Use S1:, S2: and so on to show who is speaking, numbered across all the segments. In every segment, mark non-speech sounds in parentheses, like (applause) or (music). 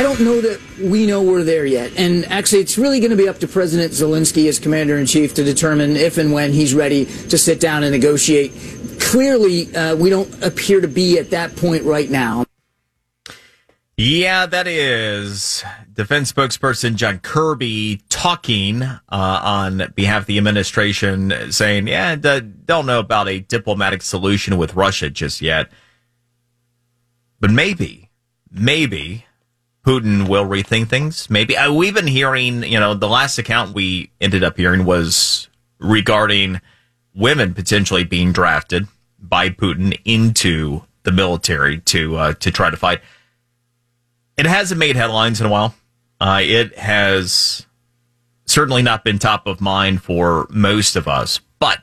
S1: I don't know that we know we're there yet. And actually, it's really going to be up to President Zelensky as commander in chief to determine if and when he's ready to sit down and negotiate. Clearly, uh, we don't appear to be at that point right now.
S2: Yeah, that is defense spokesperson John Kirby talking uh, on behalf of the administration, saying, "Yeah, don't know about a diplomatic solution with Russia just yet, but maybe, maybe Putin will rethink things. Maybe uh, we've been hearing, you know, the last account we ended up hearing was regarding women potentially being drafted by Putin into the military to uh, to try to fight." It hasn't made headlines in a while. Uh, it has certainly not been top of mind for most of us, but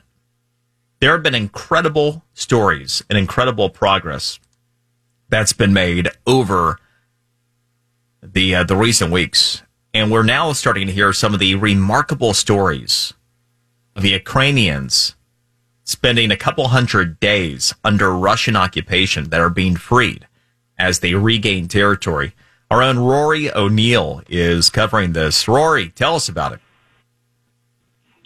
S2: there have been incredible stories and incredible progress that's been made over the uh, the recent weeks, and we're now starting to hear some of the remarkable stories of the Ukrainians spending a couple hundred days under Russian occupation that are being freed as they regain territory. Our own Rory O'Neill is covering this. Rory, tell us about it.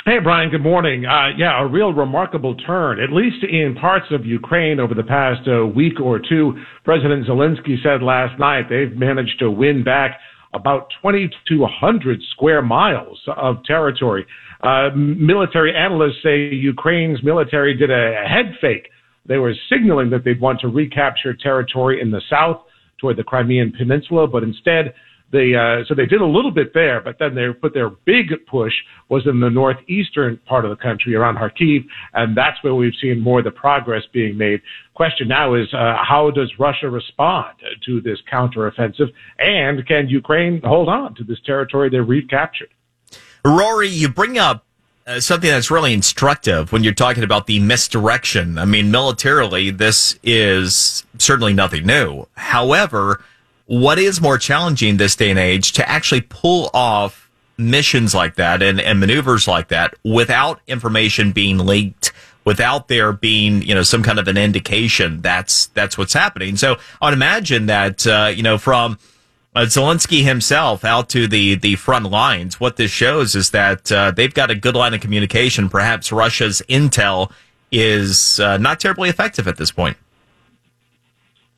S3: Hey, Brian, good morning. Uh, yeah, a real remarkable turn, at least in parts of Ukraine over the past uh, week or two. President Zelensky said last night they've managed to win back about 20 to 100 square miles of territory. Uh, military analysts say Ukraine's military did a head fake. They were signaling that they'd want to recapture territory in the south toward the Crimean Peninsula, but instead they uh, so they did a little bit there, but then they but their big push was in the northeastern part of the country around Kharkiv, and that's where we've seen more of the progress being made. Question now is uh, how does Russia respond to this counteroffensive, and can Ukraine hold on to this territory they recaptured?
S2: Rory, you bring up uh, something that's really instructive when you're talking about the misdirection. I mean, militarily, this is certainly nothing new. However, what is more challenging this day and age to actually pull off missions like that and, and maneuvers like that without information being leaked without there being you know some kind of an indication that's that's what's happening so i'd imagine that uh, you know from uh, Zelensky himself out to the, the front lines. What this shows is that uh, they've got a good line of communication. Perhaps Russia's intel is uh, not terribly effective at this point.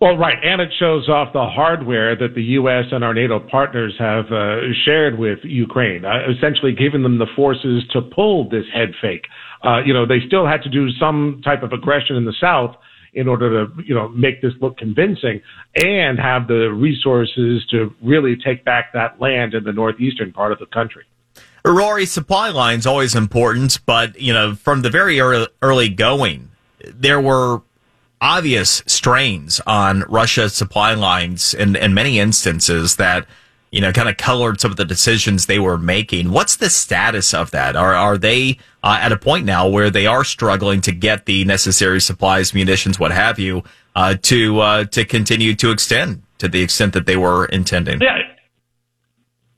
S3: Well, right, and it shows off the hardware that the U.S. and our NATO partners have uh, shared with Ukraine, uh, essentially giving them the forces to pull this head fake. Uh, you know, they still had to do some type of aggression in the south, in order to, you know, make this look convincing and have the resources to really take back that land in the northeastern part of the country.
S2: Rory, supply lines always important, but you know, from the very early, early going, there were obvious strains on Russia's supply lines in, in many instances that you know, kind of colored some of the decisions they were making. What's the status of that? Are are they uh, at a point now where they are struggling to get the necessary supplies, munitions, what have you, uh, to uh, to continue to extend to the extent that they were intending?
S3: Yeah.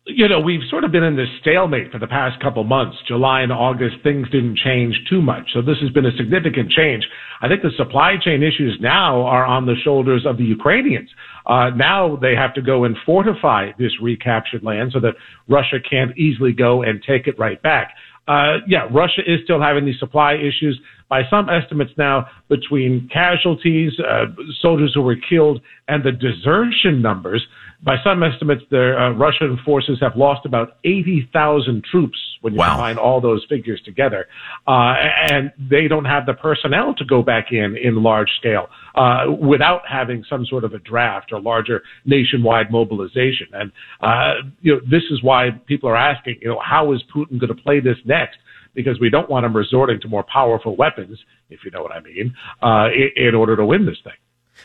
S3: You know, we've sort of been in this stalemate for the past couple months. July and August, things didn't change too much. So this has been a significant change. I think the supply chain issues now are on the shoulders of the Ukrainians. Uh, now they have to go and fortify this recaptured land so that Russia can't easily go and take it right back. Uh, yeah, Russia is still having these supply issues. By some estimates now, between casualties, uh, soldiers who were killed, and the desertion numbers, by some estimates, the uh, Russian forces have lost about 80,000 troops when you wow. combine all those figures together. Uh, and they don't have the personnel to go back in in large scale uh, without having some sort of a draft or larger nationwide mobilization. And, uh, you know, this is why people are asking, you know, how is Putin going to play this next? Because we don't want him resorting to more powerful weapons, if you know what I mean, uh, in, in order to win this thing.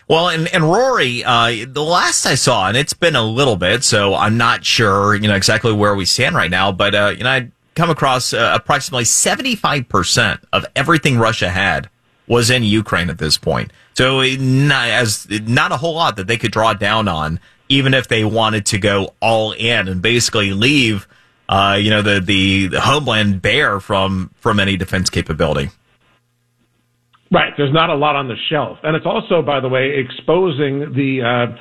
S2: Well, and, and Rory, uh, the last I saw, and it's been a little bit, so I'm not sure, you know, exactly where we stand right now, but, uh, you know, I come across uh, approximately 75% of everything Russia had was in Ukraine at this point. So not, as not a whole lot that they could draw down on, even if they wanted to go all in and basically leave, uh, you know, the, the, the homeland bare from from any defense capability.
S3: Right. There's not a lot on the shelf, and it's also, by the way, exposing the. Uh,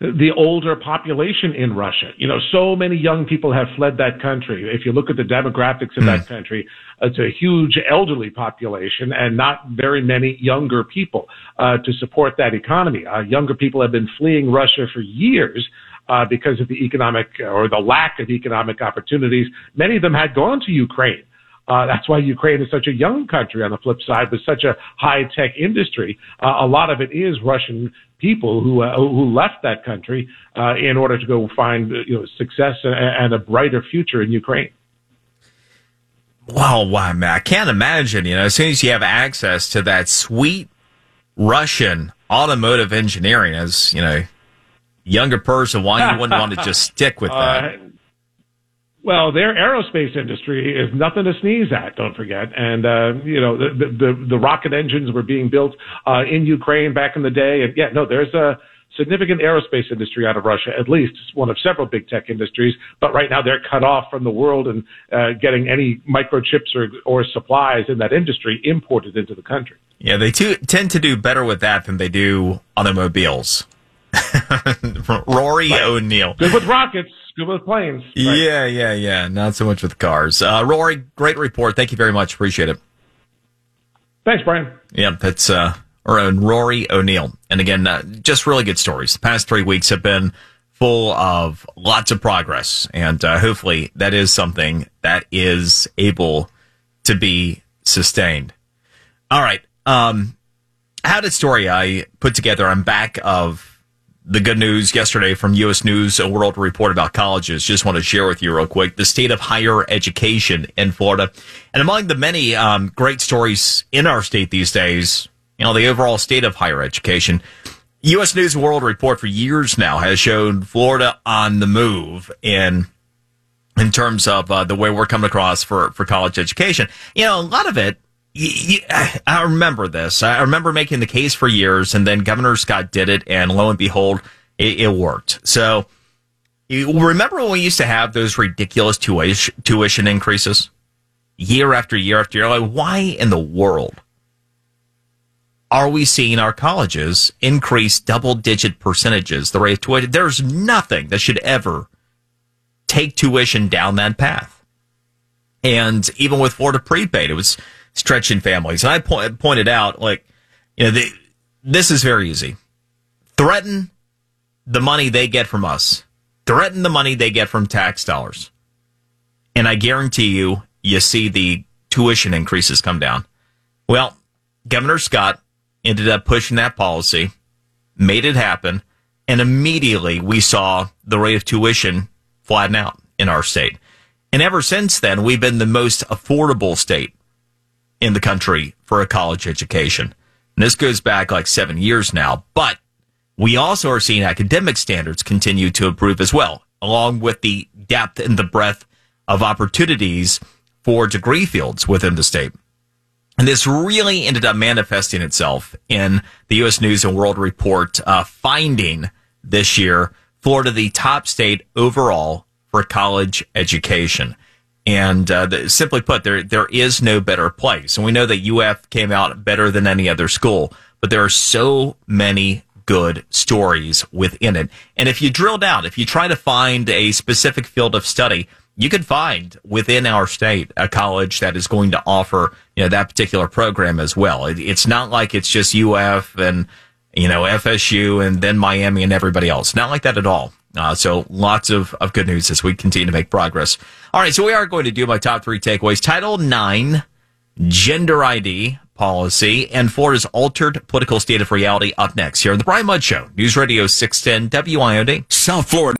S3: the older population in Russia. You know, so many young people have fled that country. If you look at the demographics of mm. that country, it's a huge elderly population and not very many younger people uh, to support that economy. Uh, younger people have been fleeing Russia for years. Uh, because of the economic or the lack of economic opportunities, many of them had gone to Ukraine. Uh, that's why Ukraine is such a young country on the flip side with such a high tech industry. Uh, a lot of it is Russian people who uh, who left that country uh, in order to go find you know success and a brighter future in Ukraine.
S2: Wow, wow, man! I can't imagine. You know, as soon as you have access to that sweet Russian automotive engineering, as you know, younger person, why you wouldn't want to just (laughs) stick with that?
S3: Well, their aerospace industry is nothing to sneeze at. Don't forget, and uh, you know the, the the rocket engines were being built uh, in Ukraine back in the day, and yeah, no, there's a significant aerospace industry out of Russia. At least it's one of several big tech industries, but right now they're cut off from the world and uh, getting any microchips or or supplies in that industry imported into the country.
S2: Yeah, they too, tend to do better with that than they do automobiles. (laughs) Rory right. O'Neill.
S3: Good with rockets. Good with planes.
S2: Right. Yeah, yeah, yeah. Not so much with cars. Uh, Rory, great report. Thank you very much. Appreciate it.
S3: Thanks, Brian.
S2: Yeah, that's uh, our own Rory O'Neill. And again, uh, just really good stories. The past three weeks have been full of lots of progress. And uh, hopefully that is something that is able to be sustained. All right. Um, I had a story I put together I'm back of the good news yesterday from U.S. News and World Report about colleges. Just want to share with you real quick the state of higher education in Florida. And among the many um, great stories in our state these days, you know, the overall state of higher education. U.S. News World Report for years now has shown Florida on the move in in terms of uh, the way we're coming across for, for college education. You know, a lot of it I remember this. I remember making the case for years, and then Governor Scott did it, and lo and behold, it, it worked. So, you remember when we used to have those ridiculous tuition, tuition increases year after year after year? Like, why in the world are we seeing our colleges increase double digit percentages the rate of tuition? There's nothing that should ever take tuition down that path. And even with Florida prepaid, it was stretching families. And I po- pointed out, like, you know, the, this is very easy. Threaten the money they get from us. Threaten the money they get from tax dollars. And I guarantee you, you see the tuition increases come down. Well, Governor Scott ended up pushing that policy, made it happen, and immediately we saw the rate of tuition flatten out in our state. And ever since then, we've been the most affordable state in the country for a college education. And this goes back like seven years now, but we also are seeing academic standards continue to improve as well, along with the depth and the breadth of opportunities for degree fields within the state. And this really ended up manifesting itself in the U.S. News and World Report uh, finding this year Florida the top state overall for college education. And uh, the, simply put, there there is no better place. And we know that UF came out better than any other school, but there are so many good stories within it. And if you drill down, if you try to find a specific field of study, you can find within our state a college that is going to offer you know that particular program as well. It, it's not like it's just UF and you know FSU and then Miami and everybody else. Not like that at all. Uh, so lots of, of good news as we continue to make progress. All right, so we are going to do my top three takeaways. Title nine, gender ID policy, and Florida's altered political state of reality up next here on the Brian Mudd Show, News Radio 610 WIOD.
S4: South Florida.